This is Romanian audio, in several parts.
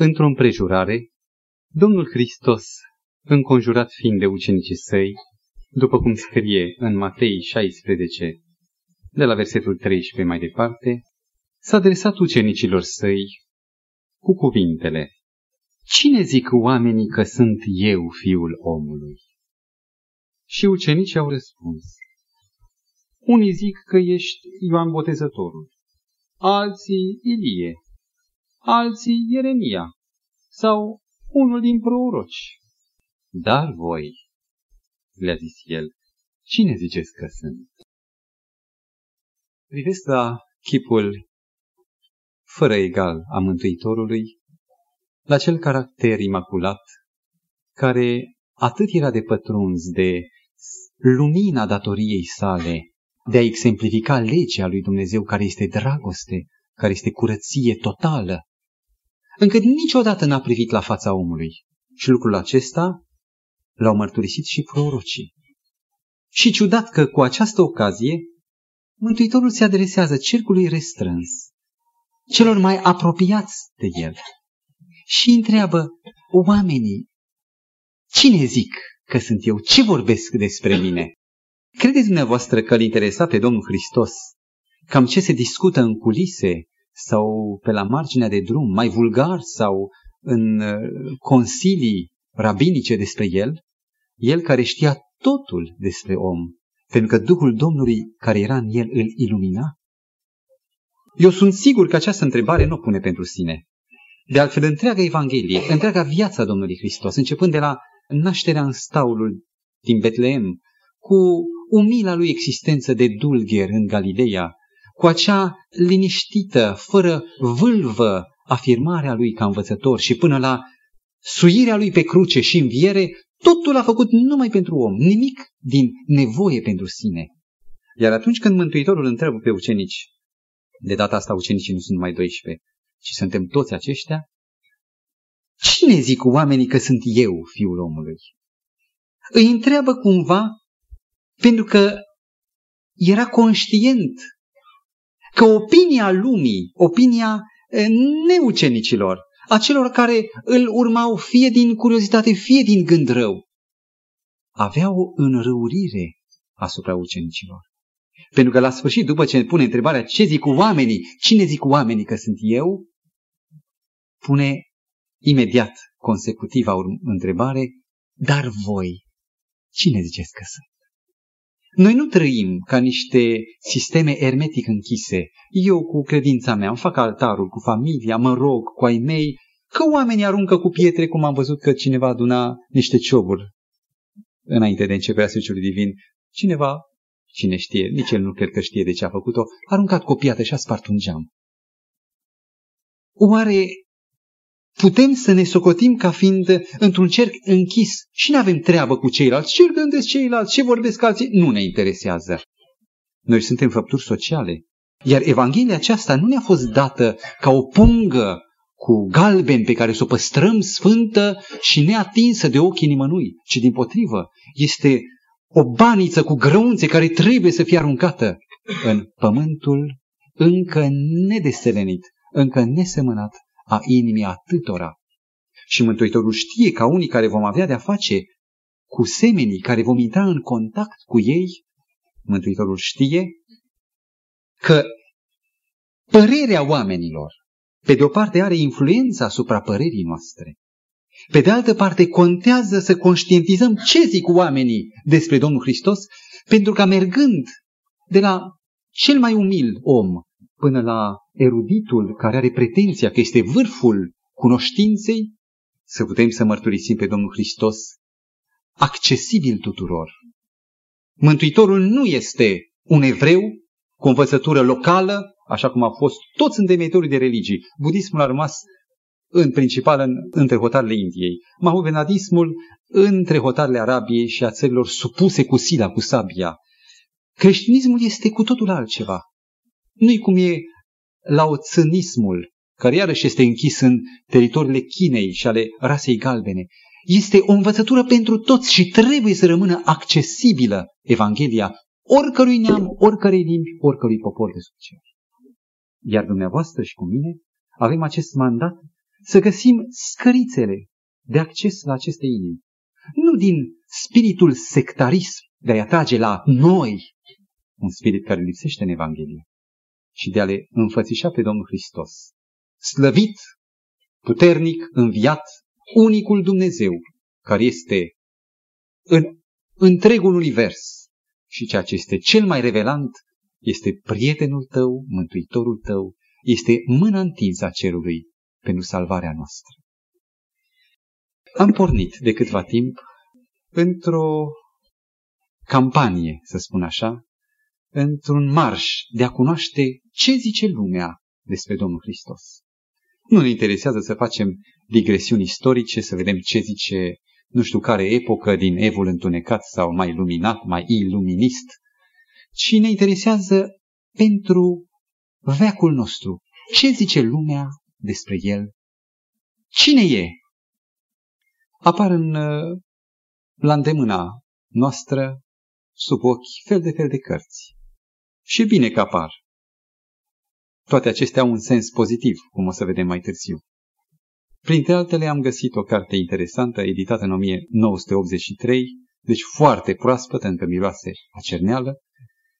Într-o împrejurare, Domnul Hristos, înconjurat fiind de ucenicii săi, după cum scrie în Matei 16, de la versetul 13 mai departe, s-a adresat ucenicilor săi cu cuvintele, Cine zic oamenii că sunt eu, fiul omului? Și ucenicii au răspuns, Unii zic că ești Ioan Botezătorul, alții Ilie, alții Ieremia sau unul din proroci. Dar voi, le-a zis el, cine ziceți că sunt? Privesc la chipul fără egal a Mântuitorului, la cel caracter imaculat, care atât era de pătruns de lumina datoriei sale, de a exemplifica legea lui Dumnezeu care este dragoste, care este curăție totală, încât niciodată n-a privit la fața omului. Și lucrul acesta l-au mărturisit și prorocii. Și ciudat că cu această ocazie, Mântuitorul se adresează cercului restrâns, celor mai apropiați de el și întreabă oamenii, cine zic că sunt eu? Ce vorbesc despre mine? Credeți dumneavoastră că îl interesa pe Domnul Hristos cam ce se discută în culise sau pe la marginea de drum, mai vulgar sau în uh, consilii rabinice despre el? El care știa totul despre om, pentru că Duhul Domnului care era în el îl ilumina? Eu sunt sigur că această întrebare nu o pune pentru sine. De altfel, întreaga Evanghelie, întreaga viața Domnului Hristos, începând de la nașterea în staulul din Betleem, cu umila lui existență de dulgher în Galileea, cu acea liniștită, fără vâlvă, afirmarea lui ca învățător și până la suirea lui pe cruce și înviere, totul a făcut numai pentru om, nimic din nevoie pentru sine. Iar atunci când Mântuitorul întreabă pe ucenici, de data asta ucenicii nu sunt numai 12, ci suntem toți aceștia, cine zic oamenii că sunt eu, fiul omului? Îi întreabă cumva pentru că era conștient că opinia lumii, opinia eh, neucenicilor, a celor care îl urmau fie din curiozitate, fie din gând rău, avea o înrăurire asupra ucenicilor. Pentru că la sfârșit, după ce pune întrebarea ce zic cu oamenii, cine zic cu oamenii că sunt eu, pune imediat consecutiva întrebare, dar voi, cine ziceți că sunt? Noi nu trăim ca niște sisteme ermetic închise. Eu cu credința mea îmi fac altarul cu familia, mă rog cu ai mei, că oamenii aruncă cu pietre, cum am văzut că cineva aduna niște cioburi înainte de începerea Sfântului Divin. Cineva, cine știe, nici el nu cred că știe de ce a făcut-o, a aruncat cu o piatră și a spart un geam. Oare putem să ne socotim ca fiind într-un cerc închis și nu avem treabă cu ceilalți. Ce gândesc ceilalți, ce vorbesc alții, nu ne interesează. Noi suntem făpturi sociale. Iar Evanghelia aceasta nu ne-a fost dată ca o pungă cu galben pe care să o păstrăm sfântă și neatinsă de ochii nimănui, ci din potrivă este o baniță cu grăunțe care trebuie să fie aruncată în pământul încă nedeselenit, încă nesemănat a inimii atâtora. Și Mântuitorul știe ca unii care vom avea de-a face cu semenii, care vom intra în contact cu ei, Mântuitorul știe că părerea oamenilor, pe de o parte, are influența asupra părerii noastre. Pe de altă parte, contează să conștientizăm ce zic oamenii despre Domnul Hristos, pentru că mergând de la cel mai umil om până la eruditul care are pretenția că este vârful cunoștinței, să putem să mărturisim pe Domnul Hristos accesibil tuturor. Mântuitorul nu este un evreu cu învățătură locală, așa cum a fost toți îndemeitorii de religii. Budismul a rămas în principal în, între hotarele Indiei, mahovenadismul între hotarele Arabiei și a țărilor supuse cu sila, cu sabia. Creștinismul este cu totul altceva. Nu-i cum e laoțânismul, care iarăși este închis în teritoriile Chinei și ale rasei galbene. Este o învățătură pentru toți și trebuie să rămână accesibilă Evanghelia oricărui neam, oricărei limbi, oricărui popor de sub cer. Iar dumneavoastră și cu mine avem acest mandat să găsim scărițele de acces la aceste inimi. Nu din spiritul sectarism de a-i atrage la noi, un spirit care lipsește în Evanghelie, și de a le înfățișa pe Domnul Hristos. Slăvit, puternic, înviat, unicul Dumnezeu, care este în întregul univers și ceea ce este cel mai revelant este prietenul tău, mântuitorul tău, este mâna întinsă a cerului pentru salvarea noastră. Am pornit de câtva timp într-o campanie, să spun așa, într-un marș de a cunoaște ce zice lumea despre Domnul Hristos. Nu ne interesează să facem digresiuni istorice, să vedem ce zice nu știu care epocă din evul întunecat sau mai luminat, mai iluminist, ci ne interesează pentru veacul nostru. Ce zice lumea despre el? Cine e? Apar în, la îndemâna noastră, sub ochi, fel de fel de cărți. Și bine că apar. Toate acestea au un sens pozitiv, cum o să vedem mai târziu. Printre altele am găsit o carte interesantă, editată în 1983, deci foarte proaspătă, încă miroase a cerneală,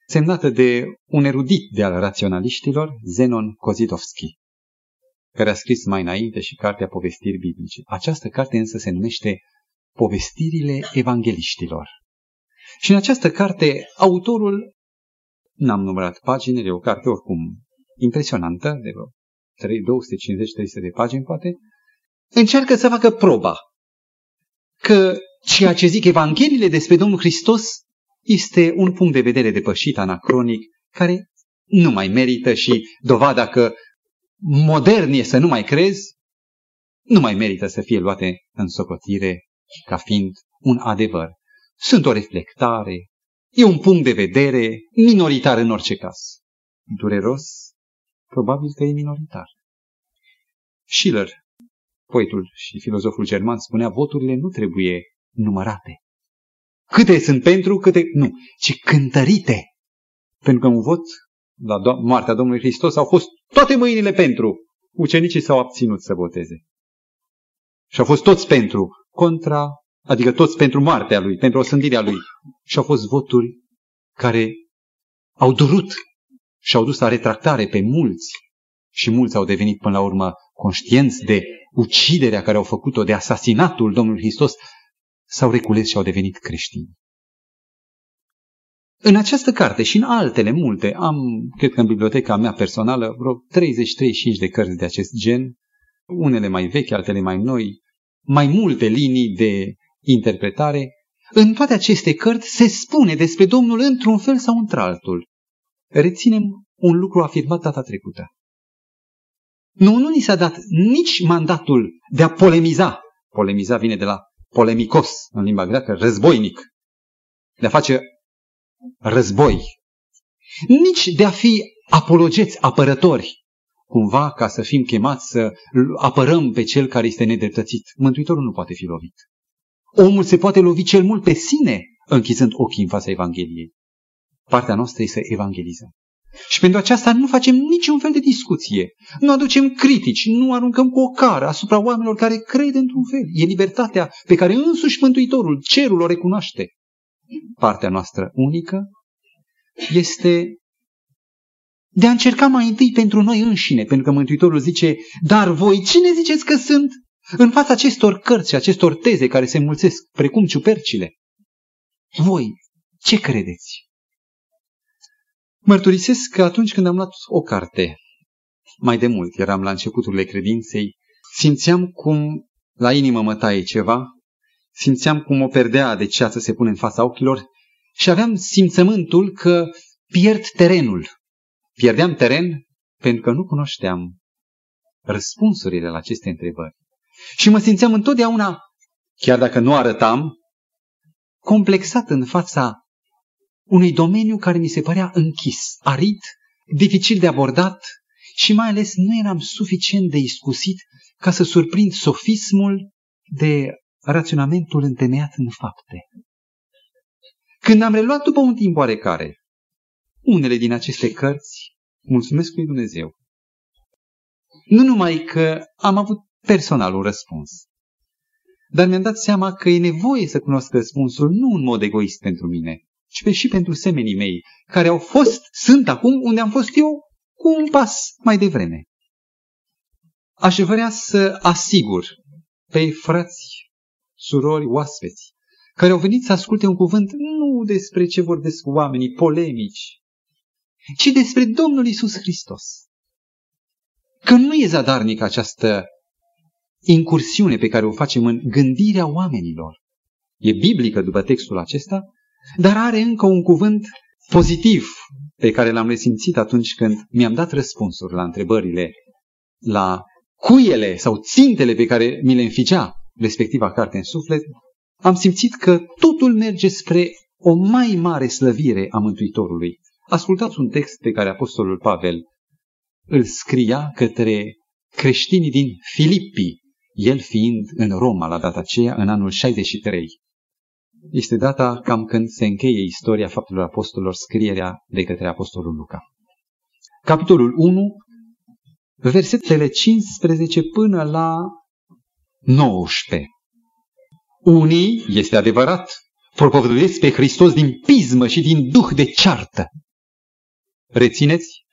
semnată de un erudit de al raționaliștilor, Zenon Kozidovski, care a scris mai înainte și cartea Povestiri Biblice. Această carte însă se numește Povestirile Evangeliștilor. Și în această carte, autorul, n-am numărat paginile, o carte oricum impresionantă, de vreo 250-300 de pagini poate, încearcă să facă proba că ceea ce zic Evangheliile despre Domnul Hristos este un punct de vedere depășit, anacronic, care nu mai merită și dovada că modern e să nu mai crezi, nu mai merită să fie luate în socotire ca fiind un adevăr. Sunt o reflectare, e un punct de vedere minoritar în orice caz. Dureros? Probabil că e minoritar. Schiller poetul și filozoful german spunea, voturile nu trebuie numărate. Câte sunt pentru, câte nu, ci cântărite. Pentru că un vot la do- moartea Domnului Hristos au fost toate mâinile pentru. Ucenicii s-au abținut să voteze. Și au fost toți pentru, contra, adică toți pentru moartea lui, pentru osândirea lui. Și au fost voturi care au durut și au dus la retractare pe mulți. Și mulți au devenit până la urmă conștienți de uciderea care au făcut-o, de asasinatul Domnului Hristos, s-au recules și au devenit creștini. În această carte și în altele multe, am, cred că în biblioteca mea personală, vreo 30-35 de cărți de acest gen, unele mai vechi, altele mai noi, mai multe linii de interpretare. În toate aceste cărți se spune despre Domnul într-un fel sau într-altul. Reținem un lucru afirmat data trecută. Nu, nu ni s-a dat nici mandatul de a polemiza. Polemiza vine de la polemicos, în limba greacă, războinic. De a face război. Nici de a fi apologeți, apărători. Cumva ca să fim chemați să apărăm pe cel care este nedreptățit. Mântuitorul nu poate fi lovit. Omul se poate lovi cel mult pe sine, închizând ochii în fața Evangheliei. Partea noastră este să evangelizăm. Și pentru aceasta nu facem niciun fel de discuție. Nu aducem critici, nu aruncăm cu o cară asupra oamenilor care cred într-un fel. E libertatea pe care însuși Mântuitorul, cerul o recunoaște. Partea noastră unică este de a încerca mai întâi pentru noi înșine, pentru că Mântuitorul zice, dar voi cine ziceți că sunt? În fața acestor cărți și acestor teze care se mulțesc, precum ciupercile, voi ce credeți? Mărturisesc că atunci când am luat o carte, mai de mult, eram la începuturile credinței, simțeam cum la inimă mă taie ceva, simțeam cum o perdea de ceață se pune în fața ochilor și aveam simțământul că pierd terenul. Pierdeam teren pentru că nu cunoșteam răspunsurile la aceste întrebări. Și mă simțeam întotdeauna, chiar dacă nu arătam, complexat în fața unui domeniu care mi se părea închis, arid, dificil de abordat și mai ales nu eram suficient de iscusit ca să surprind sofismul de raționamentul întemeiat în fapte. Când am reluat după un timp oarecare unele din aceste cărți, mulțumesc lui Dumnezeu. Nu numai că am avut personal un răspuns. Dar mi-am dat seama că e nevoie să cunosc răspunsul nu în mod egoist pentru mine, ci și pentru semenii mei, care au fost, sunt acum unde am fost eu cu un pas mai devreme. Aș vrea să asigur pe frați, surori, oaspeți, care au venit să asculte un cuvânt nu despre ce vorbesc oamenii polemici, ci despre Domnul Isus Hristos. Că nu e zadarnică această incursiune pe care o facem în gândirea oamenilor. E biblică după textul acesta, dar are încă un cuvânt pozitiv pe care l-am resimțit atunci când mi-am dat răspunsuri la întrebările, la cuiele sau țintele pe care mi le înfigea respectiva carte în suflet, am simțit că totul merge spre o mai mare slăvire a Mântuitorului. Ascultați un text pe care Apostolul Pavel îl scria către creștinii din Filippi, el fiind în Roma la data aceea, în anul 63. Este data cam când se încheie istoria faptelor apostolilor, scrierea de către Apostolul Luca. Capitolul 1, versetele 15 până la 19. Unii, este adevărat, propovăduiesc pe Hristos din pismă și din duh de ceartă. Rețineți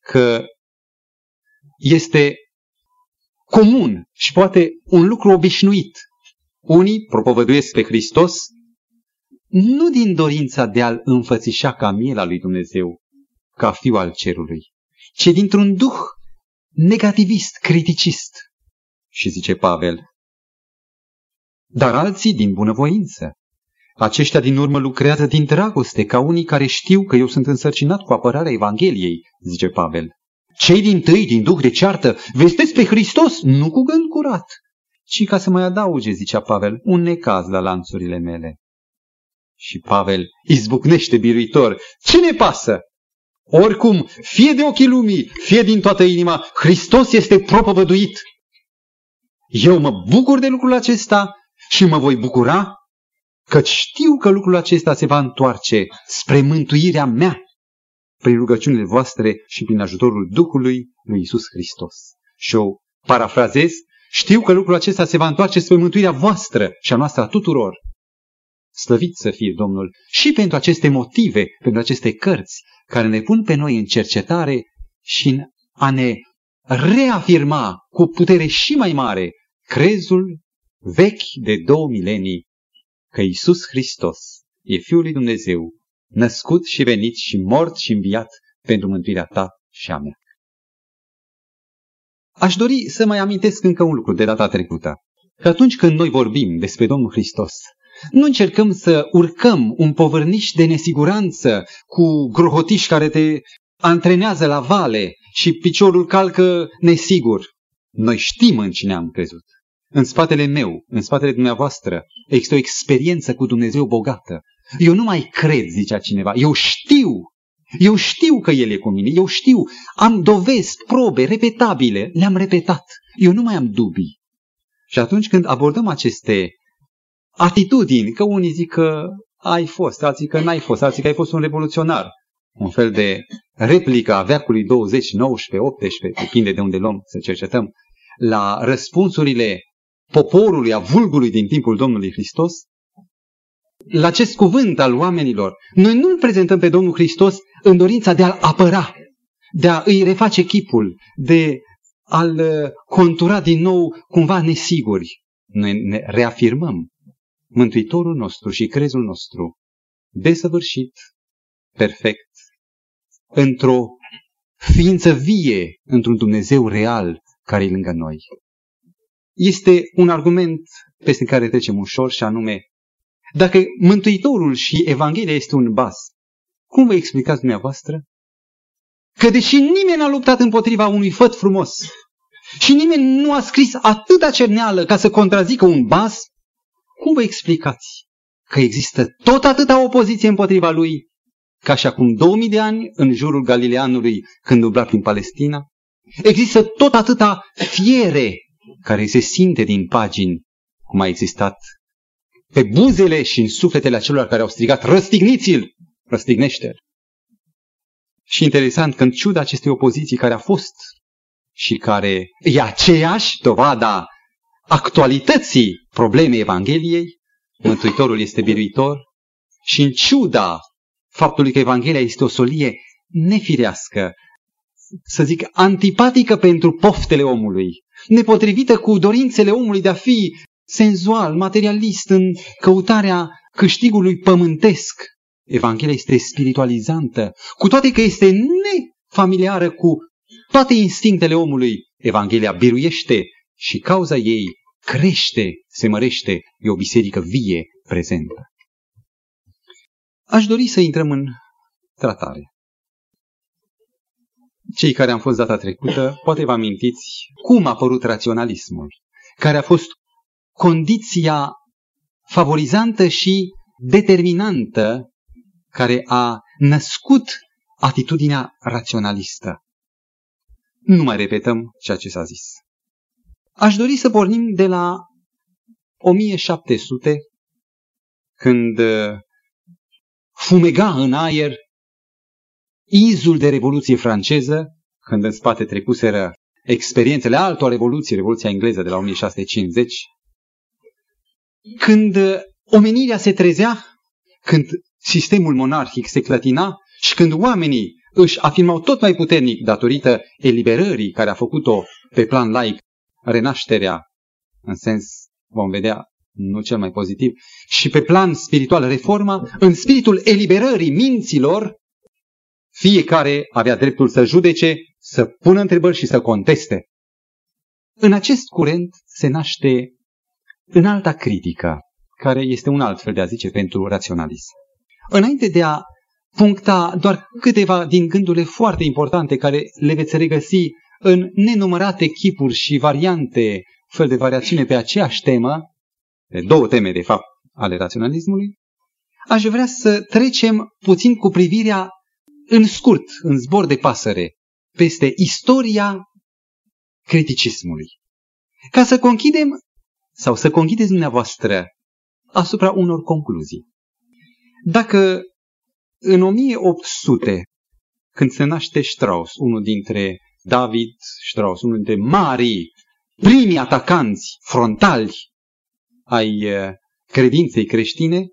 că este comun și poate un lucru obișnuit. Unii propovăduiesc pe Hristos nu din dorința de a-L înfățișa ca miela lui Dumnezeu, ca fiu al cerului, ci dintr-un duh negativist, criticist. Și zice Pavel, dar alții din bunăvoință. Aceștia din urmă lucrează din dragoste, ca unii care știu că eu sunt însărcinat cu apărarea Evangheliei, zice Pavel. Cei din tâi, din duh de ceartă, vestesc pe Hristos, nu cu gând curat, ci ca să mai adauge, zicea Pavel, un necaz la lanțurile mele. Și Pavel izbucnește biruitor. Ce ne pasă? Oricum, fie de ochii lumii, fie din toată inima, Hristos este propovăduit. Eu mă bucur de lucrul acesta și mă voi bucura că știu că lucrul acesta se va întoarce spre mântuirea mea prin rugăciunile voastre și prin ajutorul Duhului lui Isus Hristos. Și eu parafrazez, știu că lucrul acesta se va întoarce spre mântuirea voastră și a noastră a tuturor. Slăvit să fie Domnul și pentru aceste motive, pentru aceste cărți care ne pun pe noi în cercetare și în a ne reafirma cu putere și mai mare crezul vechi de două milenii că Isus Hristos e Fiul lui Dumnezeu, născut și venit și mort și înviat pentru mântuirea ta și a mea. Aș dori să mai amintesc încă un lucru de data trecută. Că atunci când noi vorbim despre Domnul Hristos, nu încercăm să urcăm un povărniș de nesiguranță cu grohotiși care te antrenează la vale și piciorul calcă nesigur. Noi știm în cine am crezut. În spatele meu, în spatele dumneavoastră, există o experiență cu Dumnezeu bogată. Eu nu mai cred, zicea cineva, eu știu, eu știu că El e cu mine, eu știu, am dovezi, probe repetabile, le-am repetat, eu nu mai am dubii. Și atunci când abordăm aceste atitudini, că unii zic că ai fost, alții că n-ai fost, alții că ai fost un revoluționar, un fel de replică a veacului 20, 19, 18, depinde de unde luăm să cercetăm, la răspunsurile poporului, a vulgului din timpul Domnului Hristos, la acest cuvânt al oamenilor, noi nu îl prezentăm pe Domnul Hristos în dorința de a-l apăra, de a îi reface chipul, de a-l uh, contura din nou cumva nesiguri. Noi ne reafirmăm Mântuitorul nostru și crezul nostru desăvârșit, perfect, într-o ființă vie, într-un Dumnezeu real care e lângă noi este un argument peste care trecem ușor și anume, dacă Mântuitorul și Evanghelia este un bas, cum vă explicați dumneavoastră? Că deși nimeni n-a luptat împotriva unui făt frumos și nimeni nu a scris atâta cerneală ca să contrazică un bas, cum vă explicați că există tot atâta opoziție împotriva lui ca și acum 2000 de ani în jurul Galileanului când umbla prin Palestina? Există tot atâta fiere care se simte din pagini cum a existat pe buzele și în sufletele acelor care au strigat, răstigniți-l, răstignește-l. Și interesant că în ciuda acestei opoziții care a fost și care e aceeași dovada actualității problemei Evangheliei, Mântuitorul este biruitor și în ciuda faptului că Evanghelia este o solie nefirească, să zic, antipatică pentru poftele omului, nepotrivită cu dorințele omului de a fi senzual, materialist, în căutarea câștigului pământesc. Evanghelia este spiritualizantă, cu toate că este nefamiliară cu toate instinctele omului. Evanghelia biruiește și cauza ei crește, se mărește, e o biserică vie, prezentă. Aș dori să intrăm în tratare. Cei care am fost data trecută, poate vă amintiți cum a apărut raționalismul, care a fost condiția favorizantă și determinantă care a născut atitudinea raționalistă. Nu mai repetăm ceea ce s-a zis. Aș dori să pornim de la 1700, când uh, fumega în aer izul de Revoluție franceză, când în spate trecuseră experiențele altor revoluții, Revoluția engleză de la 1650, când uh, omenirea se trezea, când sistemul monarhic se clătina și când oamenii își afirmau tot mai puternic datorită eliberării care a făcut-o pe plan laic renașterea, în sens, vom vedea, nu cel mai pozitiv, și pe plan spiritual reforma, în spiritul eliberării minților, fiecare avea dreptul să judece, să pună întrebări și să conteste. În acest curent se naște în alta critică, care este un alt fel de a zice pentru raționalism. Înainte de a puncta doar câteva din gândurile foarte importante care le veți regăsi în nenumărate chipuri și variante, fel de variațiune pe aceeași temă, de două teme, de fapt, ale raționalismului, aș vrea să trecem puțin cu privirea în scurt, în zbor de pasăre, peste istoria criticismului. Ca să conchidem, sau să conchideți dumneavoastră asupra unor concluzii. Dacă în 1800, când se naște Strauss, unul dintre David Strauss, unul dintre marii, primii atacanți frontali ai eh, credinței creștine,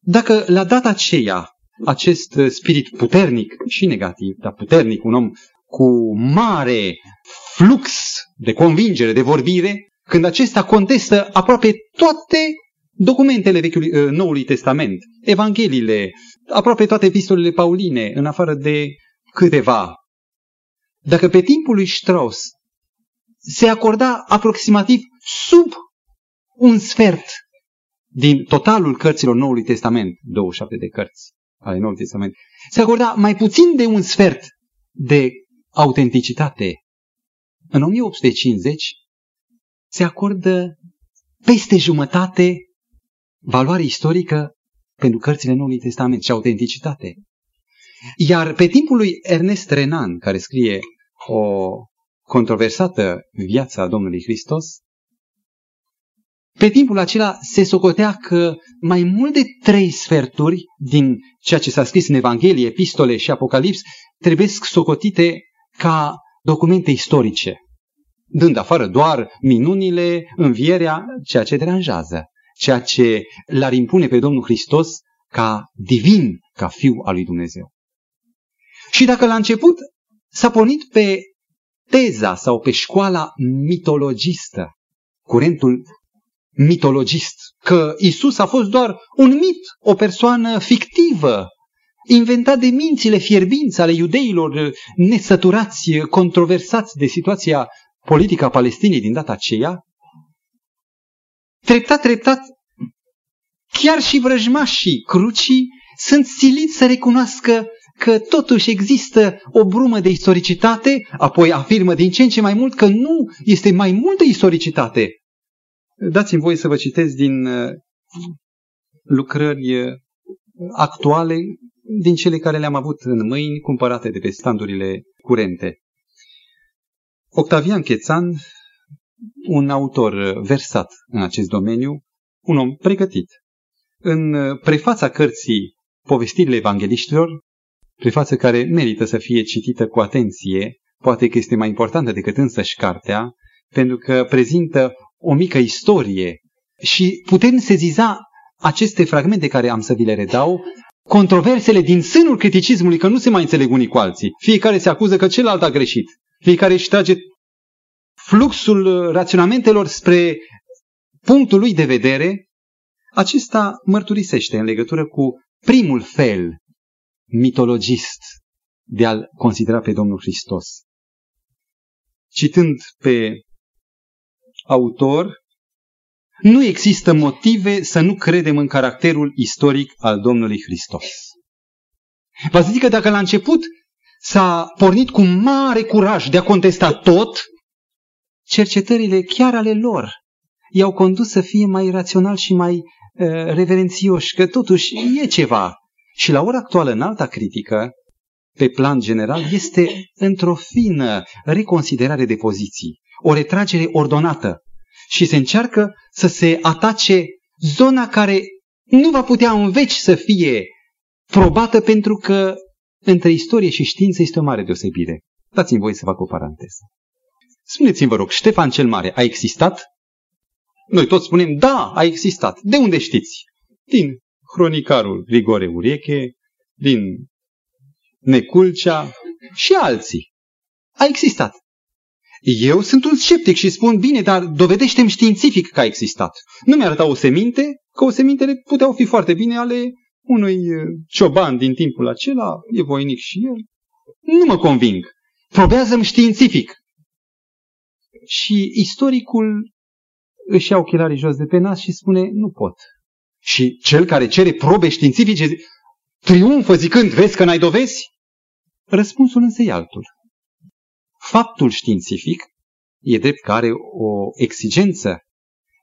dacă la data aceea acest spirit puternic și negativ, dar puternic, un om cu mare flux de convingere, de vorbire, când acesta contestă aproape toate documentele Vechiului, eh, Noului Testament, Evangheliile, aproape toate epistolele pauline, în afară de câteva. Dacă pe timpul lui Strauss se acorda aproximativ sub un sfert din totalul cărților Noului Testament, 27 de cărți ale Noului Testament, se acorda mai puțin de un sfert de autenticitate. În 1850 se acordă peste jumătate valoare istorică pentru cărțile Noului Testament și autenticitate. Iar pe timpul lui Ernest Renan, care scrie o controversată viață a Domnului Hristos, pe timpul acela se socotea că mai mult de trei sferturi din ceea ce s-a scris în Evanghelie, Epistole și Apocalips trebuie socotite ca documente istorice, dând afară doar minunile, învierea, ceea ce deranjează ceea ce l-ar impune pe Domnul Hristos ca divin, ca fiu al lui Dumnezeu. Și dacă la început s-a pornit pe teza sau pe școala mitologistă, curentul mitologist, că Isus a fost doar un mit, o persoană fictivă, inventat de mințile fierbinți ale iudeilor nesăturați, controversați de situația politică a Palestinei din data aceea, Treptat, treptat, chiar și vrăjmașii crucii sunt siliți să recunoască că totuși există o brumă de istoricitate, apoi afirmă din ce în ce mai mult că nu este mai multă istoricitate. Dați-mi voie să vă citesc din uh, lucrări uh, actuale, din cele care le-am avut în mâini, cumpărate de pe standurile curente. Octavian Chețan un autor versat în acest domeniu, un om pregătit. În prefața cărții Povestirile Evangeliștilor, prefață care merită să fie citită cu atenție, poate că este mai importantă decât însăși cartea, pentru că prezintă o mică istorie și putem seziza aceste fragmente care am să vi le redau, controversele din sânul criticismului, că nu se mai înțeleg unii cu alții. Fiecare se acuză că celălalt a greșit. Fiecare își trage fluxul raționamentelor spre punctul lui de vedere. Acesta mărturisește în legătură cu primul fel mitologist de a-L considera pe Domnul Hristos. Citând pe autor, nu există motive să nu credem în caracterul istoric al Domnului Hristos. Vă zic că dacă la început s-a pornit cu mare curaj de a contesta tot, cercetările chiar ale lor i-au condus să fie mai rațional și mai uh, reverențioși, că totuși e ceva. Și la ora actuală, în alta critică, pe plan general, este într-o fină reconsiderare de poziții, o retragere ordonată și se încearcă să se atace zona care nu va putea în veci să fie probată pentru că între istorie și știință este o mare deosebire. Dați-mi voi să fac o paranteză. Spuneți-mi, vă rog, Ștefan cel Mare a existat? Noi toți spunem, da, a existat. De unde știți? Din cronicarul Grigore Ureche, din Neculcea și alții. A existat. Eu sunt un sceptic și spun, bine, dar dovedește-mi științific că a existat. Nu mi-arăta o seminte, că o semintele puteau fi foarte bine ale unui uh, cioban din timpul acela, e voinic și el. Nu mă conving. Probează-mi științific. Și istoricul își ia ochelarii jos de pe nas și spune, nu pot. Și cel care cere probe științifice triumfă zicând, vezi că n-ai dovezi? Răspunsul însă e altul. Faptul științific e drept că are o exigență.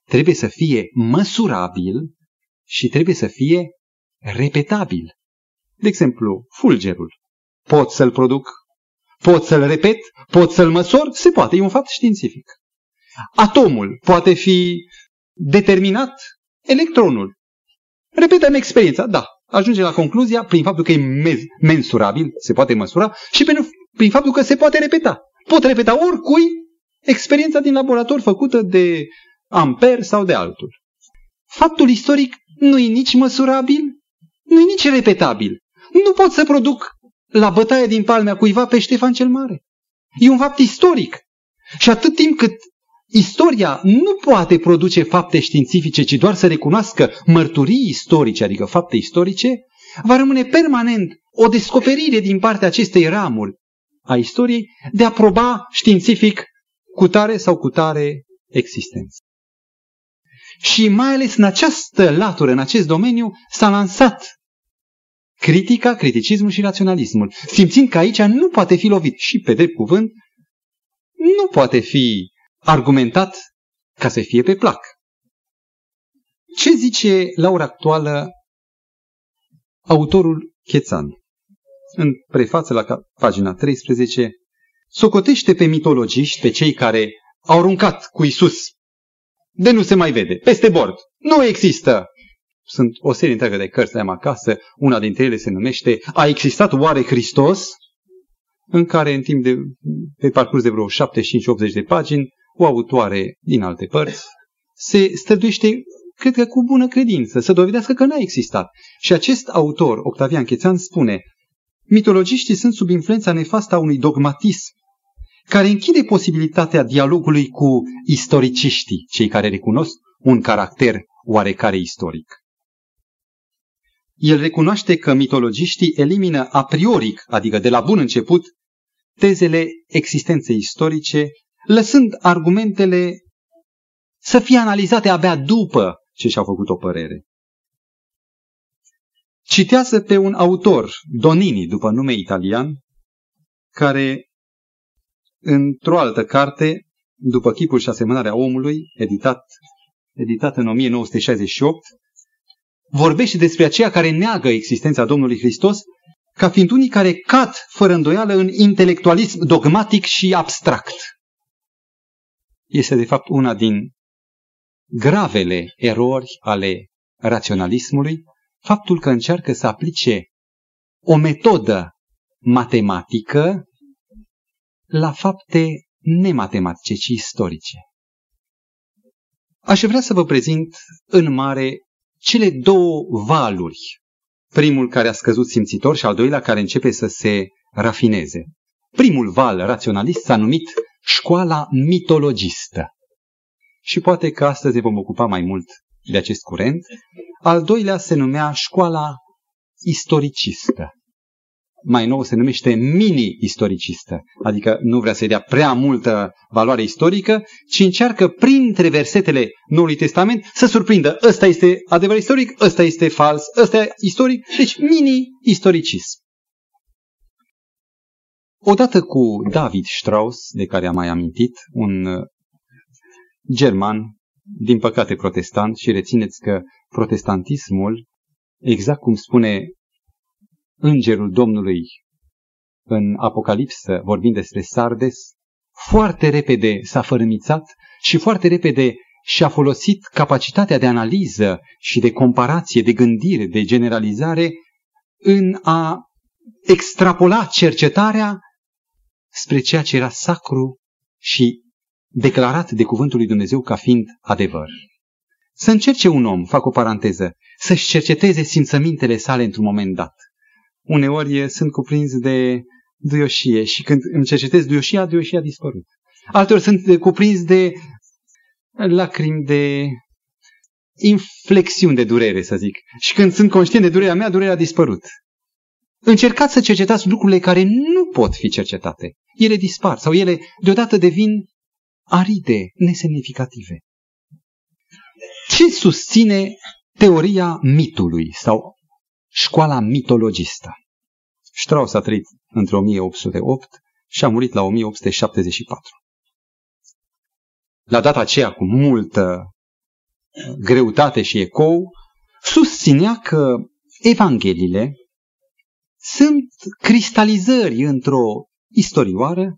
Trebuie să fie măsurabil și trebuie să fie repetabil. De exemplu, fulgerul. Pot să-l produc, pot să-l repet, pot să-l măsor, se poate, e un fapt științific. Atomul poate fi determinat, electronul. Repetăm experiența, da, ajunge la concluzia prin faptul că e mensurabil, se poate măsura, și prin faptul că se poate repeta. Pot repeta oricui experiența din laborator făcută de Amper sau de altul. Faptul istoric nu e nici măsurabil, nu e nici repetabil. Nu pot să produc la bătaia din palmea cuiva pe Ștefan cel Mare. E un fapt istoric. Și atât timp cât istoria nu poate produce fapte științifice, ci doar să recunoască mărturii istorice, adică fapte istorice, va rămâne permanent o descoperire din partea acestei ramuri a istoriei de a proba științific cu tare sau cu tare existență. Și mai ales în această latură, în acest domeniu, s-a lansat critica, criticismul și raționalismul, simțind că aici nu poate fi lovit și pe drept cuvânt, nu poate fi argumentat ca să fie pe plac. Ce zice la ora actuală autorul Chețan? în prefață la pagina 13, socotește pe mitologiști, pe cei care au aruncat cu Isus de nu se mai vede, peste bord. Nu există! Sunt o serie întreagă de cărți am acasă, una dintre ele se numește A existat oare Hristos? În care în timp de, pe parcurs de vreo 75-80 de pagini, o autoare din alte părți se străduiește, cred că cu bună credință, să dovedească că n-a existat. Și acest autor, Octavian Chețan, spune Mitologiștii sunt sub influența nefastă a unui dogmatism care închide posibilitatea dialogului cu istoriciștii, cei care recunosc un caracter oarecare istoric. El recunoaște că mitologiștii elimină a priori, adică de la bun început, tezele existenței istorice, lăsând argumentele să fie analizate abia după ce și-au făcut o părere. Citează pe un autor, Donini, după nume italian, care într-o altă carte, după chipul și asemănarea omului, editat, editat în 1968, vorbește despre aceia care neagă existența Domnului Hristos ca fiind unii care cad fără îndoială în intelectualism dogmatic și abstract. Este de fapt una din gravele erori ale raționalismului, faptul că încearcă să aplice o metodă matematică la fapte nematematice, ci istorice. Aș vrea să vă prezint în mare cele două valuri. Primul care a scăzut simțitor și al doilea care începe să se rafineze. Primul val raționalist s-a numit școala mitologistă. Și poate că astăzi vom ocupa mai mult de acest curent. Al doilea se numea școala istoricistă mai nou se numește mini-istoricistă, adică nu vrea să-i dea prea multă valoare istorică, ci încearcă printre versetele Noului Testament să surprindă ăsta este adevăr istoric, ăsta este fals, ăsta e istoric, deci mini-istoricism. Odată cu David Strauss, de care am mai amintit, un uh, german, din păcate protestant, și rețineți că protestantismul, exact cum spune îngerul Domnului în Apocalipsă, vorbind despre Sardes, foarte repede s-a fărâmițat și foarte repede și-a folosit capacitatea de analiză și de comparație, de gândire, de generalizare în a extrapola cercetarea spre ceea ce era sacru și declarat de cuvântul lui Dumnezeu ca fiind adevăr. Să încerce un om, fac o paranteză, să-și cerceteze simțămintele sale într-un moment dat uneori sunt cuprins de duioșie și când îmi cercetez duioșia, duioșia a dispărut. Alteori sunt cuprins de lacrimi de inflexiuni de durere, să zic. Și când sunt conștient de durerea mea, durerea a dispărut. Încercați să cercetați lucrurile care nu pot fi cercetate. Ele dispar sau ele deodată devin aride, nesemnificative. Ce susține teoria mitului sau școala mitologistă. Strauss a trăit între 1808 și a murit la 1874. La data aceea, cu multă greutate și ecou, susținea că Evangheliile sunt cristalizări într-o istorioară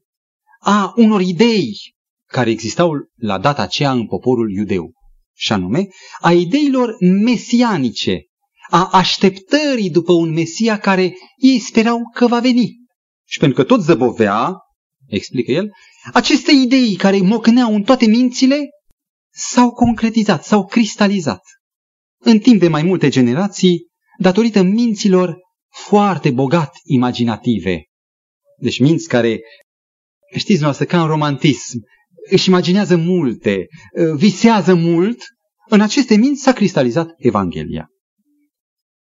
a unor idei care existau la data aceea în poporul iudeu, și anume a ideilor mesianice a așteptării după un Mesia care ei sperau că va veni. Și pentru că tot zăbovea, explică el, aceste idei care mocneau în toate mințile s-au concretizat, s-au cristalizat. În timp de mai multe generații, datorită minților foarte bogat imaginative. Deci minți care, știți noastră, ca în romantism, își imaginează multe, visează mult, în aceste minți s-a cristalizat Evanghelia.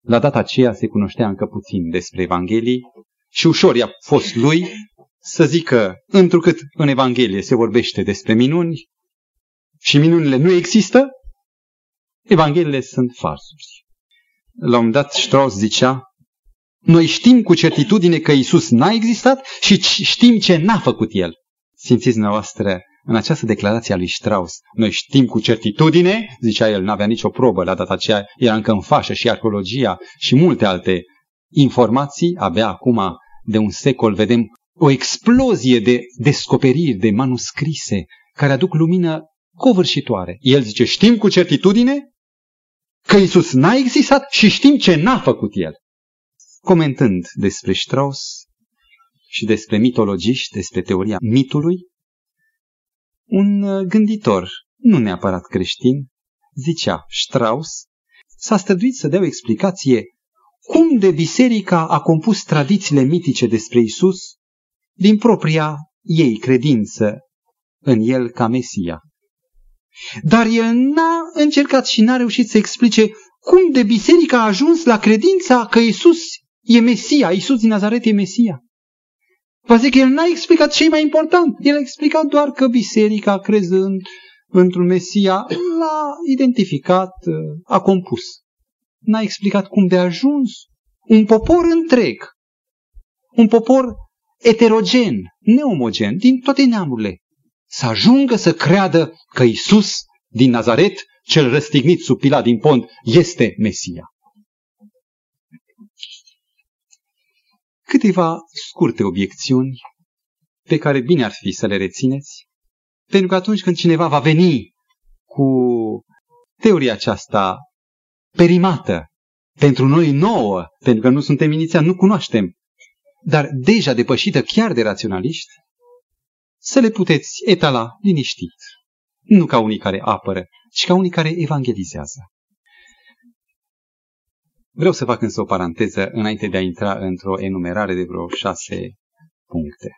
La data aceea se cunoștea încă puțin despre Evanghelii și ușor i-a fost lui să zică, întrucât în Evanghelie se vorbește despre minuni și minunile nu există, Evangheliile sunt falsuri. La un moment dat Strauss zicea, noi știm cu certitudine că Isus n-a existat și știm ce n-a făcut El. Simțiți dumneavoastră în această declarație a lui Strauss, noi știm cu certitudine, zicea el, n-avea nicio probă la data aceea, era încă în fașă și arheologia și multe alte informații, abia acum de un secol vedem o explozie de descoperiri, de manuscrise, care aduc lumină covârșitoare. El zice, știm cu certitudine că Isus n-a existat și știm ce n-a făcut El. Comentând despre Strauss și despre mitologiști, despre teoria mitului, un uh, gânditor, nu neapărat creștin, zicea Strauss, s-a străduit să dea o explicație cum de biserica a compus tradițiile mitice despre Isus din propria ei credință în el ca Mesia. Dar el n-a încercat și n-a reușit să explice cum de biserica a ajuns la credința că Isus e Mesia, Isus din Nazaret e Mesia. Vă zic, el n-a explicat ce e mai important. El a explicat doar că biserica, crezând într-un Mesia, l-a identificat, a compus. N-a explicat cum de ajuns un popor întreg, un popor eterogen, neomogen, din toate neamurile, să ajungă să creadă că Isus din Nazaret, cel răstignit sub pila din pont, este Mesia. Câteva scurte obiecțiuni pe care bine ar fi să le rețineți, pentru că atunci când cineva va veni cu teoria aceasta perimată, pentru noi nouă, pentru că nu suntem inițial, nu cunoaștem, dar deja depășită chiar de raționaliști, să le puteți etala liniștit. Nu ca unii care apără, ci ca unii care evangelizează. Vreau să fac însă o paranteză înainte de a intra într-o enumerare de vreo șase puncte.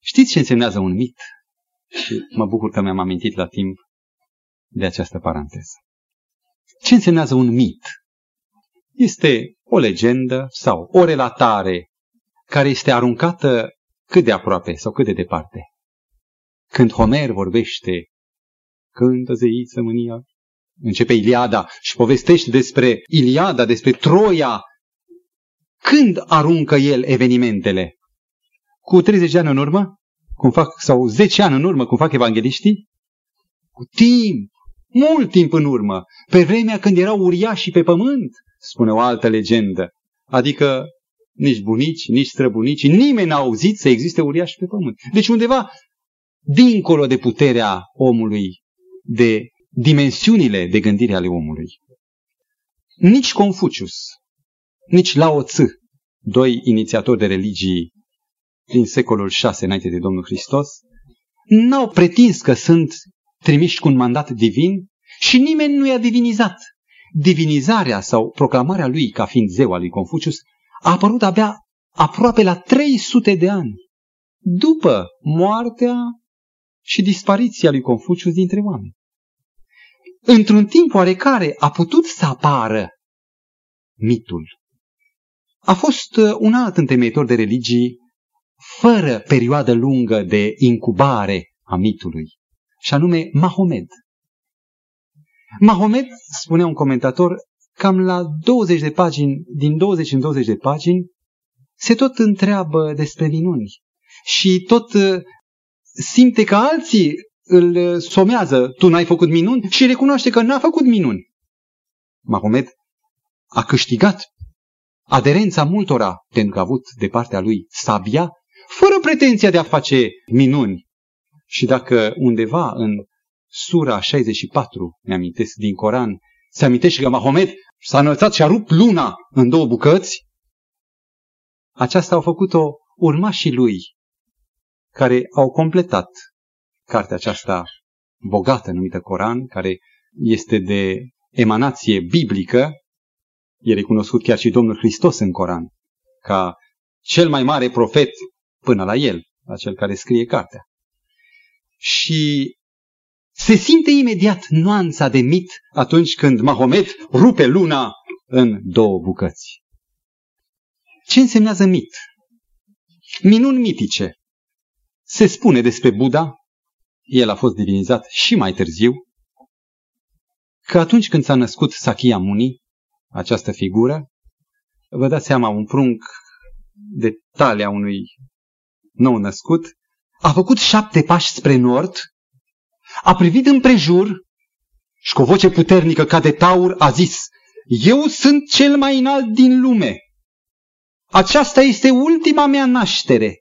Știți ce însemnează un mit? Și mă bucur că mi-am amintit la timp de această paranteză. Ce însemnează un mit? Este o legendă sau o relatare care este aruncată cât de aproape sau cât de departe. Când Homer vorbește, cântă zeiță mânia, începe Iliada și povestește despre Iliada, despre Troia, când aruncă el evenimentele? Cu 30 de ani în urmă? Cum fac, sau 10 ani în urmă, cum fac evangeliștii? Cu timp, mult timp în urmă, pe vremea când erau uriașii pe pământ, spune o altă legendă. Adică nici bunici, nici străbunici, nimeni n-a auzit să existe uriași pe pământ. Deci undeva dincolo de puterea omului, de dimensiunile de gândire ale omului. Nici Confucius, nici Lao Tzu, doi inițiatori de religii din secolul 6 înainte de Domnul Hristos, n-au pretins că sunt trimiși cu un mandat divin și nimeni nu i-a divinizat. Divinizarea sau proclamarea lui ca fiind zeu al lui Confucius a apărut abia aproape la 300 de ani, după moartea și dispariția lui Confucius dintre oameni. Într-un timp oarecare a putut să apară mitul. A fost uh, un alt întemeitor de religii fără perioadă lungă de incubare a mitului, și anume Mahomed. Mahomed, spunea un comentator, cam la 20 de pagini, din 20 în 20 de pagini, se tot întreabă despre minuni și tot uh, simte că alții îl uh, somează, tu n-ai făcut minuni și recunoaște că n-a făcut minuni. Mahomed a câștigat aderența multora pentru că a avut de partea lui sabia, fără pretenția de a face minuni. Și dacă undeva în sura 64, mi-amintesc din Coran, se amintește că Mahomed s-a înălțat și a rupt luna în două bucăți, aceasta au făcut-o urmașii lui, care au completat cartea aceasta bogată numită Coran, care este de emanație biblică, e recunoscut chiar și Domnul Hristos în Coran, ca cel mai mare profet până la el, la cel care scrie cartea. Și se simte imediat nuanța de mit atunci când Mahomet rupe luna în două bucăți. Ce însemnează mit? Minuni mitice. Se spune despre Buddha, el a fost divinizat și mai târziu, că atunci când s-a născut Sakya Muni, această figură, vă dați seama, un prunc de talia unui nou născut, a făcut șapte pași spre nord a privit împrejur și cu o voce puternică ca de taur a zis, Eu sunt cel mai înalt din lume. Aceasta este ultima mea naștere.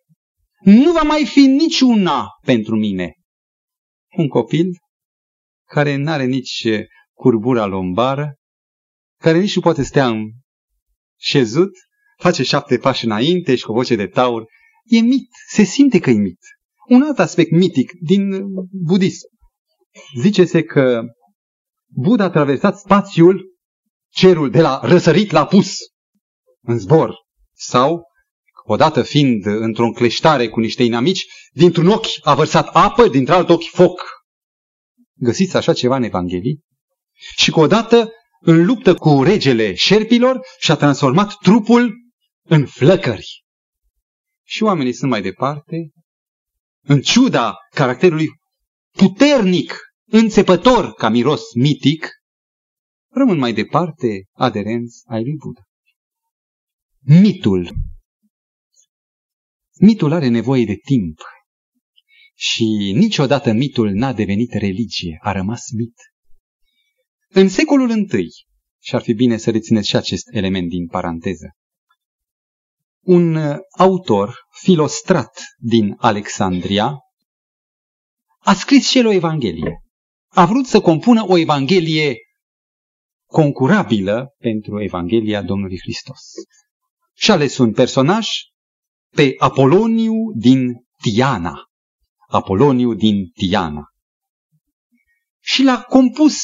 Nu va mai fi niciuna pentru mine. Un copil care nu are nici curbura lombară, care nici nu poate stea în șezut, face șapte pași înainte și cu o voce de taur, e mit, se simte că e mit. Un alt aspect mitic din budism zice-se că Buddha a traversat spațiul, cerul de la răsărit la pus, în zbor. Sau, odată fiind într-o încleștare cu niște inamici, dintr-un ochi a vărsat apă, dintr-alt ochi foc. Găsiți așa ceva în Evanghelie? Și că odată, în luptă cu regele șerpilor, și-a transformat trupul în flăcări. Și oamenii sunt mai departe, în ciuda caracterului puternic înțepător ca miros mitic, rămân mai departe aderenți ai lui Buddha. Mitul. Mitul are nevoie de timp și niciodată mitul n-a devenit religie, a rămas mit. În secolul I, și ar fi bine să rețineți și acest element din paranteză, un autor filostrat din Alexandria a scris și el o evanghelie a vrut să compună o Evanghelie concurabilă pentru Evanghelia Domnului Hristos. Și ales un personaj pe Apoloniu din Tiana. Apoloniu din Tiana. Și l-a compus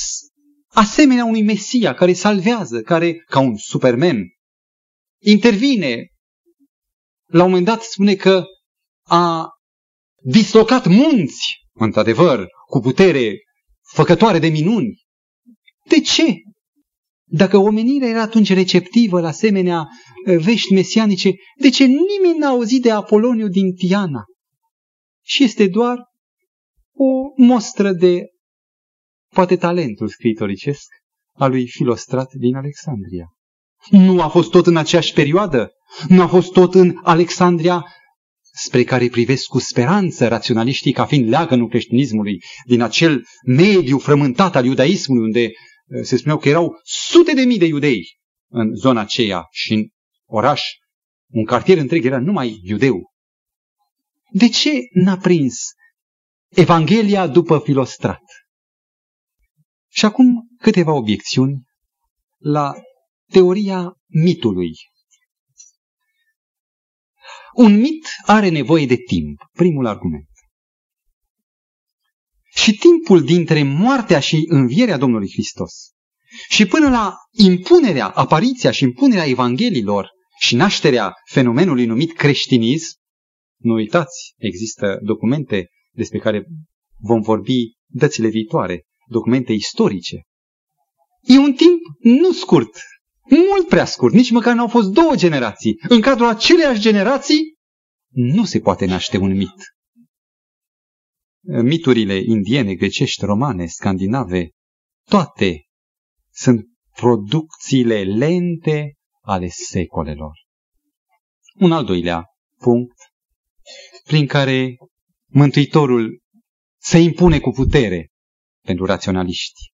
asemenea unui Mesia care salvează, care, ca un superman, intervine. La un moment dat spune că a dislocat munți, într-adevăr, cu putere făcătoare de minuni. De ce? Dacă omenirea era atunci receptivă la asemenea eh, vești mesianice, de ce nimeni n-a auzit de Apoloniu din Tiana? Și este doar o mostră de, poate, talentul scritoricesc al lui Filostrat din Alexandria. Nu a fost tot în aceeași perioadă? Nu a fost tot în Alexandria spre care privesc cu speranță raționaliștii ca fiind leagănul creștinismului din acel mediu frământat al iudaismului unde eh, se spuneau că erau sute de mii de iudei în zona aceea și în oraș, un cartier întreg era numai iudeu. De ce n-a prins Evanghelia după Filostrat? Și acum câteva obiecțiuni la teoria mitului un mit are nevoie de timp. Primul argument. Și timpul dintre moartea și învierea Domnului Hristos și până la impunerea, apariția și impunerea Evanghelilor și nașterea fenomenului numit creștinism, nu uitați, există documente despre care vom vorbi dățile viitoare, documente istorice. E un timp nu scurt, mult prea scurt, nici măcar n-au fost două generații. În cadrul aceleiași generații nu se poate naște un mit. Miturile indiene, grecești, romane, scandinave, toate sunt producțiile lente ale secolelor. Un al doilea punct prin care Mântuitorul se impune cu putere pentru raționaliști.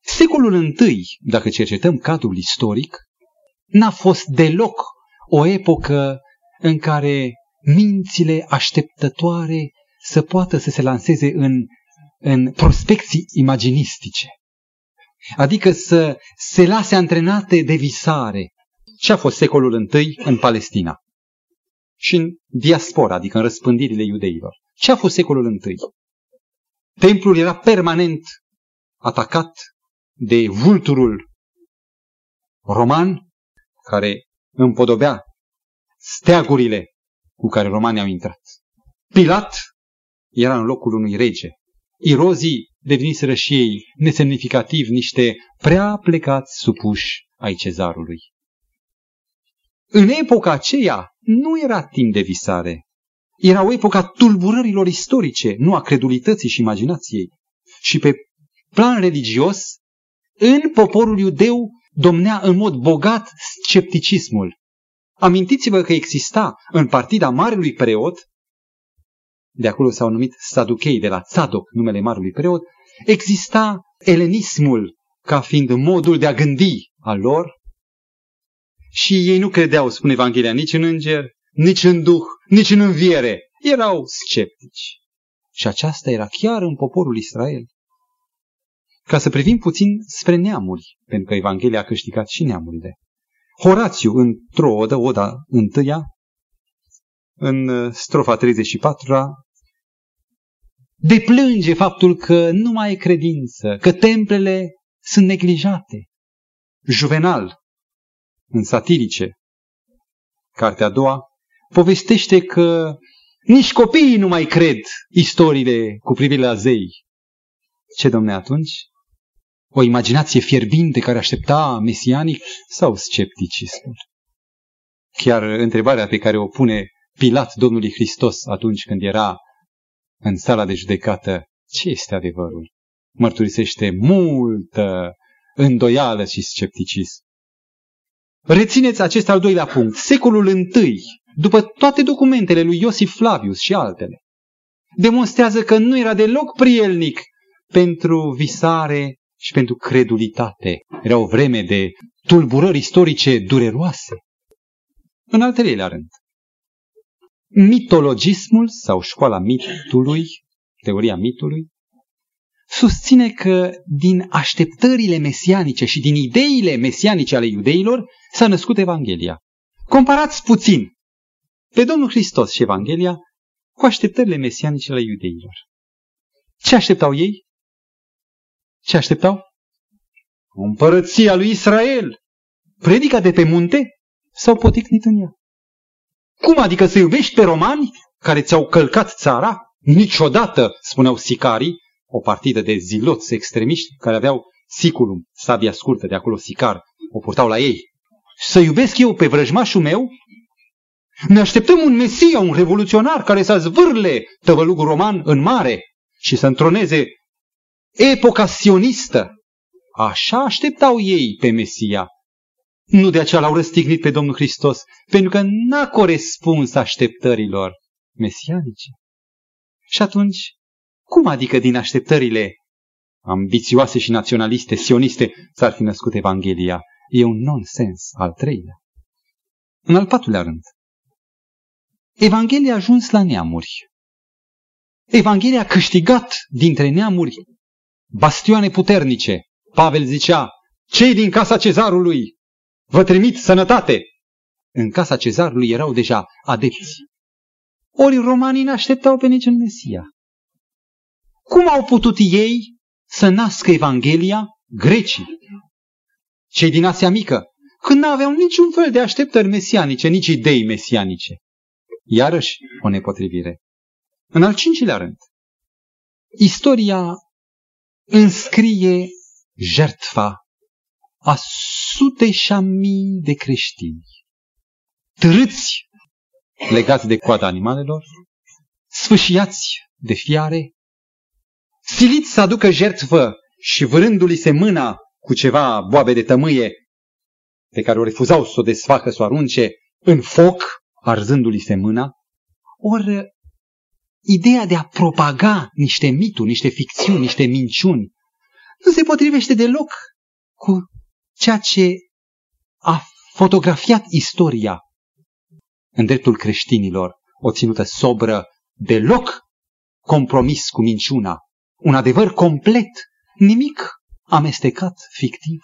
Secolul I, dacă cercetăm cadrul istoric, n-a fost deloc o epocă în care mințile așteptătoare să poată să se lanseze în, în prospecții imaginistice. Adică să se lase antrenate de visare. Ce a fost secolul I în Palestina? Și în diaspora, adică în răspândirile iudeilor. Ce a fost secolul I? Templul era permanent atacat de vulturul roman care împodobea steagurile cu care romanii au intrat. Pilat era în locul unui rege. Irozii deveniseră și ei nesemnificativ niște prea plecați supuși ai cezarului. În epoca aceea nu era timp de visare. Era o epoca tulburărilor istorice, nu a credulității și imaginației. Și pe plan religios, în poporul iudeu domnea în mod bogat scepticismul. Amintiți-vă că exista în partida marelui preot, de acolo s-au numit saduchei, de la Tzadok, numele marelui preot, exista elenismul ca fiind modul de a gândi al lor și ei nu credeau, spune Evanghelia, nici în înger, nici în duh, nici în înviere. Erau sceptici. Și aceasta era chiar în poporul Israel. Ca să privim puțin spre neamuri, pentru că Evanghelia a câștigat și neamurile. Horațiu, într-o odă, oda întâia, în uh, strofa 34-a, deplânge faptul că nu mai e credință, că templele sunt neglijate. Juvenal, în satirice, cartea a doua, povestește că nici copiii nu mai cred istoriile cu privire la zei. Ce, domne, atunci? O imaginație fierbinte care aștepta mesianic sau scepticismul? Chiar întrebarea pe care o pune Pilat Domnului Hristos atunci când era în sala de judecată, ce este adevărul? Mărturisește multă îndoială și scepticism. Rețineți acest al doilea punct. Secolul I, după toate documentele lui Iosif Flavius și altele, demonstrează că nu era deloc prielnic pentru visare și pentru credulitate. Era o vreme de tulburări istorice dureroase. În al treilea rând, mitologismul sau școala mitului, teoria mitului, susține că din așteptările mesianice și din ideile mesianice ale iudeilor s-a născut Evanghelia. Comparați puțin pe Domnul Hristos și Evanghelia cu așteptările mesianice la iudeilor. Ce așteptau ei? Ce așteptau? Împărăția lui Israel. Predica de pe munte s-au poticnit în ea. Cum adică să iubești pe romani care ți-au călcat țara? Niciodată, spuneau sicarii, o partidă de ziloți extremiști care aveau siculum, sabia scurtă de acolo, sicar, o purtau la ei. Să iubesc eu pe vrăjmașul meu? Ne așteptăm un mesia, un revoluționar care să zvârle tăvălugul roman în mare și să întroneze epoca sionistă. Așa așteptau ei pe Mesia. Nu de aceea l-au răstignit pe Domnul Hristos, pentru că n-a corespuns așteptărilor mesianice. Și atunci, cum adică din așteptările ambițioase și naționaliste, sioniste, s-ar fi născut Evanghelia? E un nonsens al treilea. În al patrulea rând, Evanghelia a ajuns la neamuri. Evanghelia a câștigat dintre neamuri bastioane puternice. Pavel zicea, cei din casa cezarului vă trimit sănătate. În casa cezarului erau deja adepți. Ori romanii n-așteptau pe niciun Mesia. Cum au putut ei să nască Evanghelia? Grecii, cei din Asia Mică, când n-aveau niciun fel de așteptări mesianice, nici idei mesianice. Iarăși o nepotrivire. În al cincilea rând, istoria înscrie jertfa a sute și a mii de creștini, târâți legați de coada animalelor, sfâșiați de fiare, siliți să aducă jertfă și vârându-li se mâna cu ceva boabe de tămâie pe care o refuzau să o desfacă, să o arunce în foc, arzându-li se mâna, ori ideea de a propaga niște mituri, niște ficțiuni, niște minciuni, nu se potrivește deloc cu ceea ce a fotografiat istoria în dreptul creștinilor, o ținută sobră, deloc compromis cu minciuna, un adevăr complet, nimic amestecat, fictiv.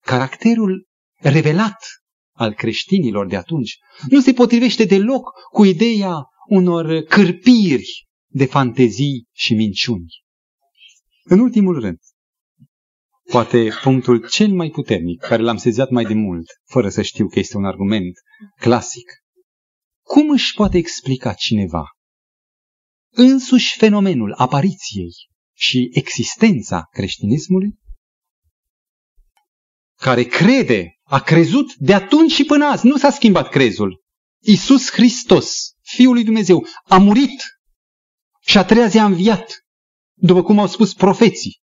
Caracterul revelat al creștinilor de atunci nu se potrivește deloc cu ideea unor cârpiri de fantezii și minciuni. În ultimul rând, poate punctul cel mai puternic, care l-am sezat mai de mult, fără să știu că este un argument clasic. Cum își poate explica cineva însuși fenomenul apariției și existența creștinismului? Care crede, a crezut de atunci și până azi, nu s-a schimbat crezul. Isus Hristos, Fiul lui Dumnezeu, a murit și a treia zi a înviat, după cum au spus profeții.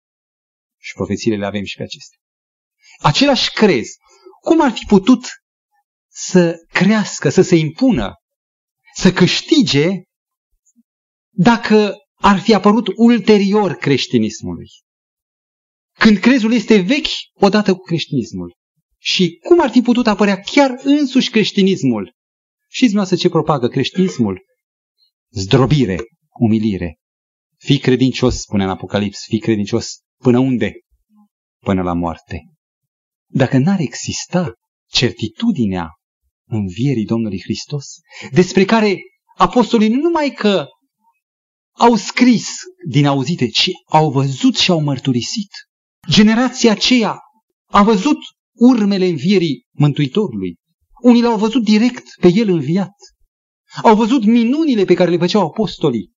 Și profețiile le avem și pe acestea. Același crez, cum ar fi putut să crească, să se impună, să câștige dacă ar fi apărut ulterior creștinismului? Când crezul este vechi odată cu creștinismul. Și cum ar fi putut apărea chiar însuși creștinismul Știți noastră ce propagă creștinismul? Zdrobire, umilire. Fii credincios, spune în Apocalips, fii credincios până unde? Până la moarte. Dacă n-ar exista certitudinea învierii Domnului Hristos, despre care apostolii nu numai că au scris din auzite, ci au văzut și au mărturisit. Generația aceea a văzut urmele învierii Mântuitorului. Unii l-au văzut direct pe el înviat. Au văzut minunile pe care le făceau apostolii.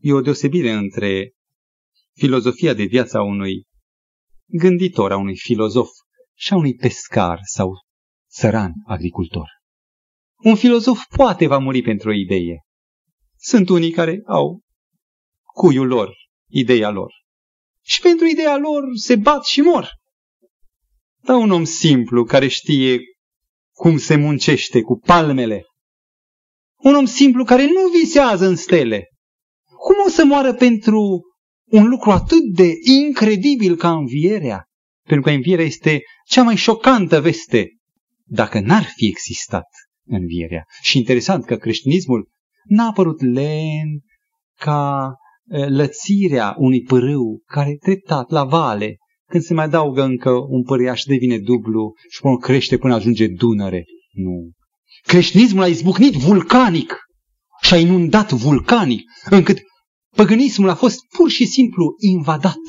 E o deosebire între filozofia de viață a unui gânditor, a unui filozof și a unui pescar sau țăran agricultor. Un filozof poate va muri pentru o idee. Sunt unii care au cuiul lor, ideea lor. Și pentru ideea lor se bat și mor. Dar un om simplu care știe cum se muncește cu palmele. Un om simplu care nu visează în stele. Cum o să moară pentru un lucru atât de incredibil ca învierea? Pentru că învierea este cea mai șocantă veste dacă n-ar fi existat învierea. Și interesant că creștinismul n-a apărut lent ca lățirea unui pârâu care treptat la vale când se mai adaugă încă un păriaș, devine dublu și până crește până ajunge Dunăre. Nu. Creștinismul a izbucnit vulcanic și a inundat vulcanii, încât păgânismul a fost pur și simplu invadat.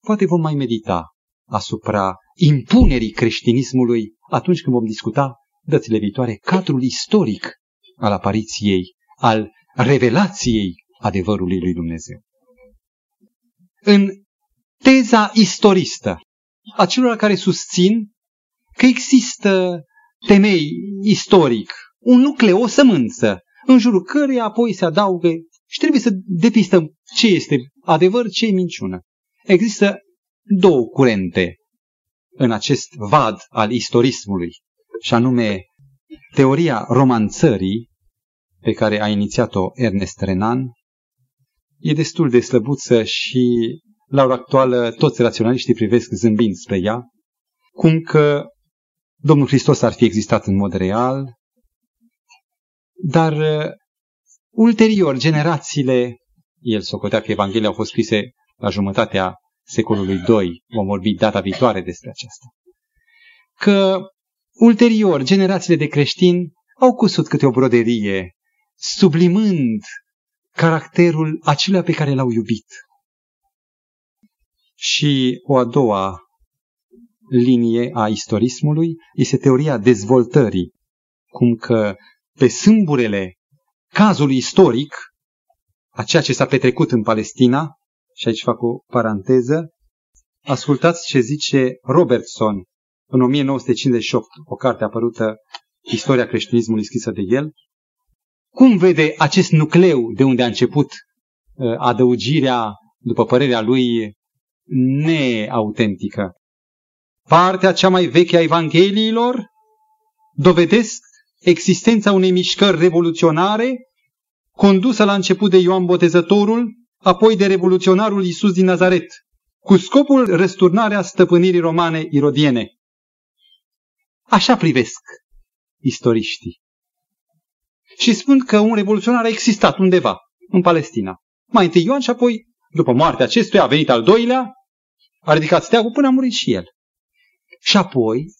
Poate vom mai medita asupra impunerii creștinismului atunci când vom discuta dățile viitoare cadrul istoric al apariției, al revelației adevărului lui Dumnezeu. În teza istoristă a celor care susțin că există temei istoric, un nucleu, o sămânță, în jurul căreia apoi se adaugă și trebuie să depistăm ce este adevăr, ce e minciună. Există două curente în acest vad al istorismului, și anume teoria romanțării, pe care a inițiat-o Ernest Renan, e destul de slăbuță și la ora actuală toți raționaliștii privesc zâmbind spre ea, cum că Domnul Hristos ar fi existat în mod real, dar uh, ulterior generațiile, el socotea că Evanghelia au fost scrise la jumătatea secolului II, vom vorbi data viitoare despre aceasta, că ulterior generațiile de creștini au cusut câte o broderie, sublimând caracterul acelea pe care l-au iubit. Și o a doua linie a istorismului este teoria dezvoltării, cum că pe sâmburele cazului istoric, a ceea ce s-a petrecut în Palestina, și aici fac o paranteză, ascultați ce zice Robertson în 1958, o carte apărută, Istoria creștinismului scrisă de el, cum vede acest nucleu de unde a început uh, adăugirea, după părerea lui, neautentică? Partea cea mai veche a Evangheliilor dovedesc existența unei mișcări revoluționare condusă la început de Ioan Botezătorul, apoi de revoluționarul Iisus din Nazaret, cu scopul răsturnarea stăpânirii romane irodiene. Așa privesc istoriștii. Și spun că un revoluționar a existat undeva, în Palestina. Mai întâi Ioan și apoi, după moartea acestuia, a venit al doilea, a ridicat steagul până a murit și el. Și apoi,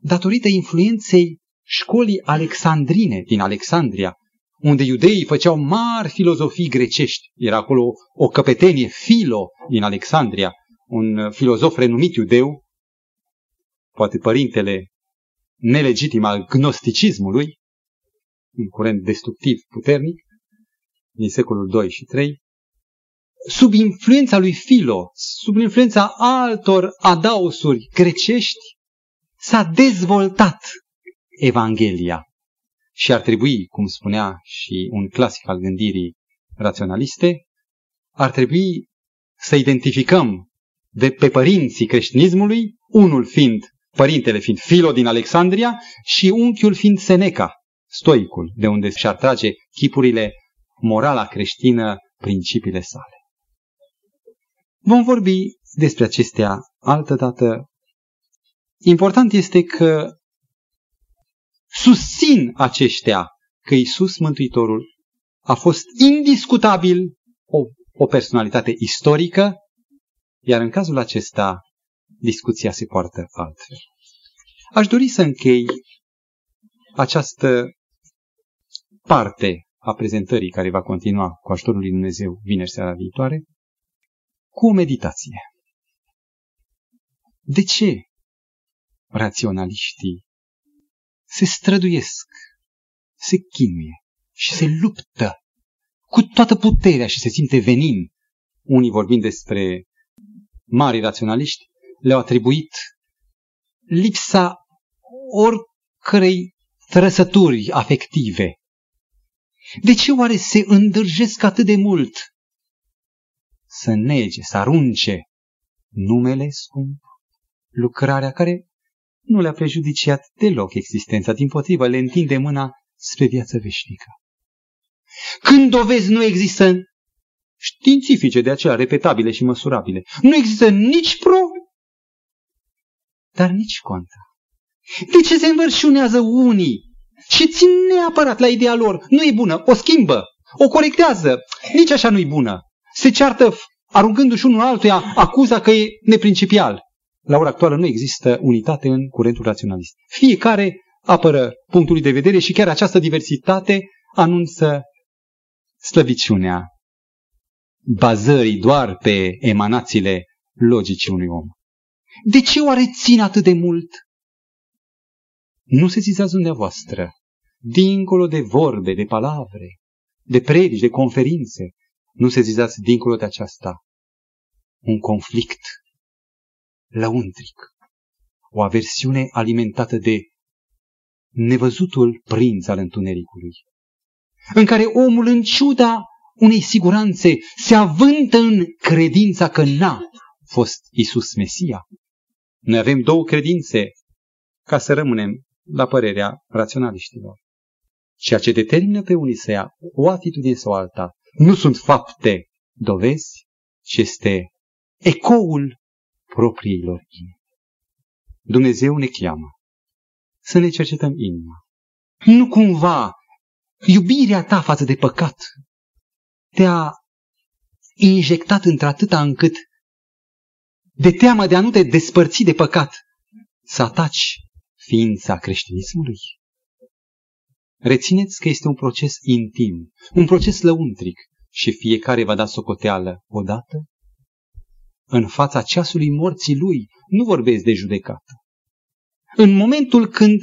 datorită influenței școlii alexandrine din Alexandria, unde iudeii făceau mari filozofii grecești. Era acolo o căpetenie, Filo, din Alexandria, un filozof renumit iudeu, poate părintele nelegitim al gnosticismului, un curent destructiv puternic, din secolul 2 și 3, sub influența lui Filo, sub influența altor adaosuri grecești, s-a dezvoltat Evanghelia. Și ar trebui, cum spunea și un clasic al gândirii raționaliste, ar trebui să identificăm de pe părinții creștinismului, unul fiind, părintele fiind Filo din Alexandria și unchiul fiind Seneca, stoicul, de unde și-ar trage chipurile morala creștină, principiile sale. Vom vorbi despre acestea altă dată. Important este că susțin aceștia că Isus Mântuitorul a fost indiscutabil o, o personalitate istorică, iar în cazul acesta discuția se poartă altfel. Aș dori să închei această parte a prezentării care va continua cu ajutorul lui Dumnezeu vineri seara viitoare, cu o meditație. De ce raționaliștii se străduiesc, se chinuie și se luptă cu toată puterea și se simte venin? Unii vorbind despre mari raționaliști, le-au atribuit lipsa oricărei trăsături afective. De ce oare se îndârjesc atât de mult să nege, să arunce numele scump, lucrarea care nu le-a prejudiciat deloc existența, din potrivă le întinde mâna spre viață veșnică. Când dovezi nu există științifice de aceea repetabile și măsurabile, nu există nici pro, dar nici contra. De ce se învărșunează unii și țin neapărat la ideea lor? Nu e bună, o schimbă, o corectează, nici așa nu e bună se ceartă aruncându-și unul altuia acuza că e neprincipial. La ora actuală nu există unitate în curentul raționalist. Fiecare apără punctul de vedere și chiar această diversitate anunță slăbiciunea bazării doar pe emanațiile logicii unui om. De ce oare țin atât de mult? Nu se zizați dumneavoastră, dincolo de vorbe, de palavre, de predici, de conferințe, nu se zizați dincolo de aceasta. Un conflict lăuntric, o aversiune alimentată de nevăzutul prinț al întunericului, în care omul, în ciuda unei siguranțe, se avântă în credința că n-a fost Isus Mesia. Noi avem două credințe ca să rămânem la părerea raționaliștilor. Ceea ce determină pe unii să ia o atitudine sau alta nu sunt fapte, dovezi, ci este ecoul propriilor inimi. Dumnezeu ne cheamă să ne cercetăm inima. Nu cumva iubirea ta față de păcat te-a injectat într-atâta încât de teamă de a nu te despărți de păcat, să ataci ființa creștinismului? Rețineți că este un proces intim, un proces lăuntric și fiecare va da socoteală odată în fața ceasului morții lui. Nu vorbesc de judecată. În momentul când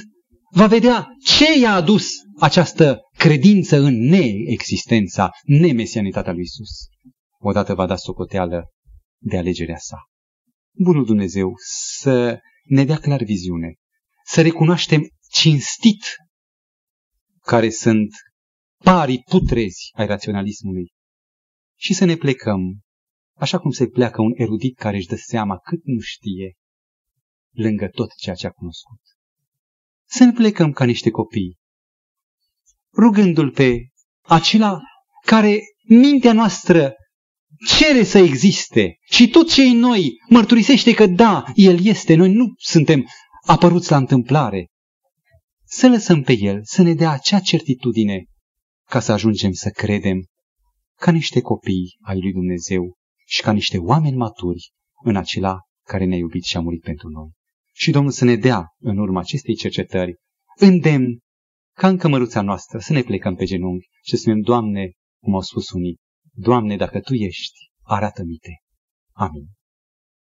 va vedea ce i-a adus această credință în neexistența, nemesianitatea lui Isus. Odată va da socoteală de alegerea sa. Bunul Dumnezeu să ne dea clar viziune, să recunoaștem cinstit care sunt parii putrezi ai raționalismului și să ne plecăm, așa cum se pleacă un erudit care își dă seama cât nu știe, lângă tot ceea ce a cunoscut. Să ne plecăm ca niște copii, rugându-l pe acela care mintea noastră cere să existe și tot ce în noi mărturisește că da, el este, noi nu suntem apăruți la întâmplare. Să lăsăm pe el să ne dea acea certitudine ca să ajungem să credem ca niște copii ai lui Dumnezeu și ca niște oameni maturi în acela care ne-a iubit și a murit pentru noi. Și Domnul să ne dea, în urma acestei cercetări, îndemn ca în cămăruța noastră să ne plecăm pe genunchi și să spunem, Doamne, cum au spus unii, Doamne, dacă Tu ești, arată-mi-te. Amin.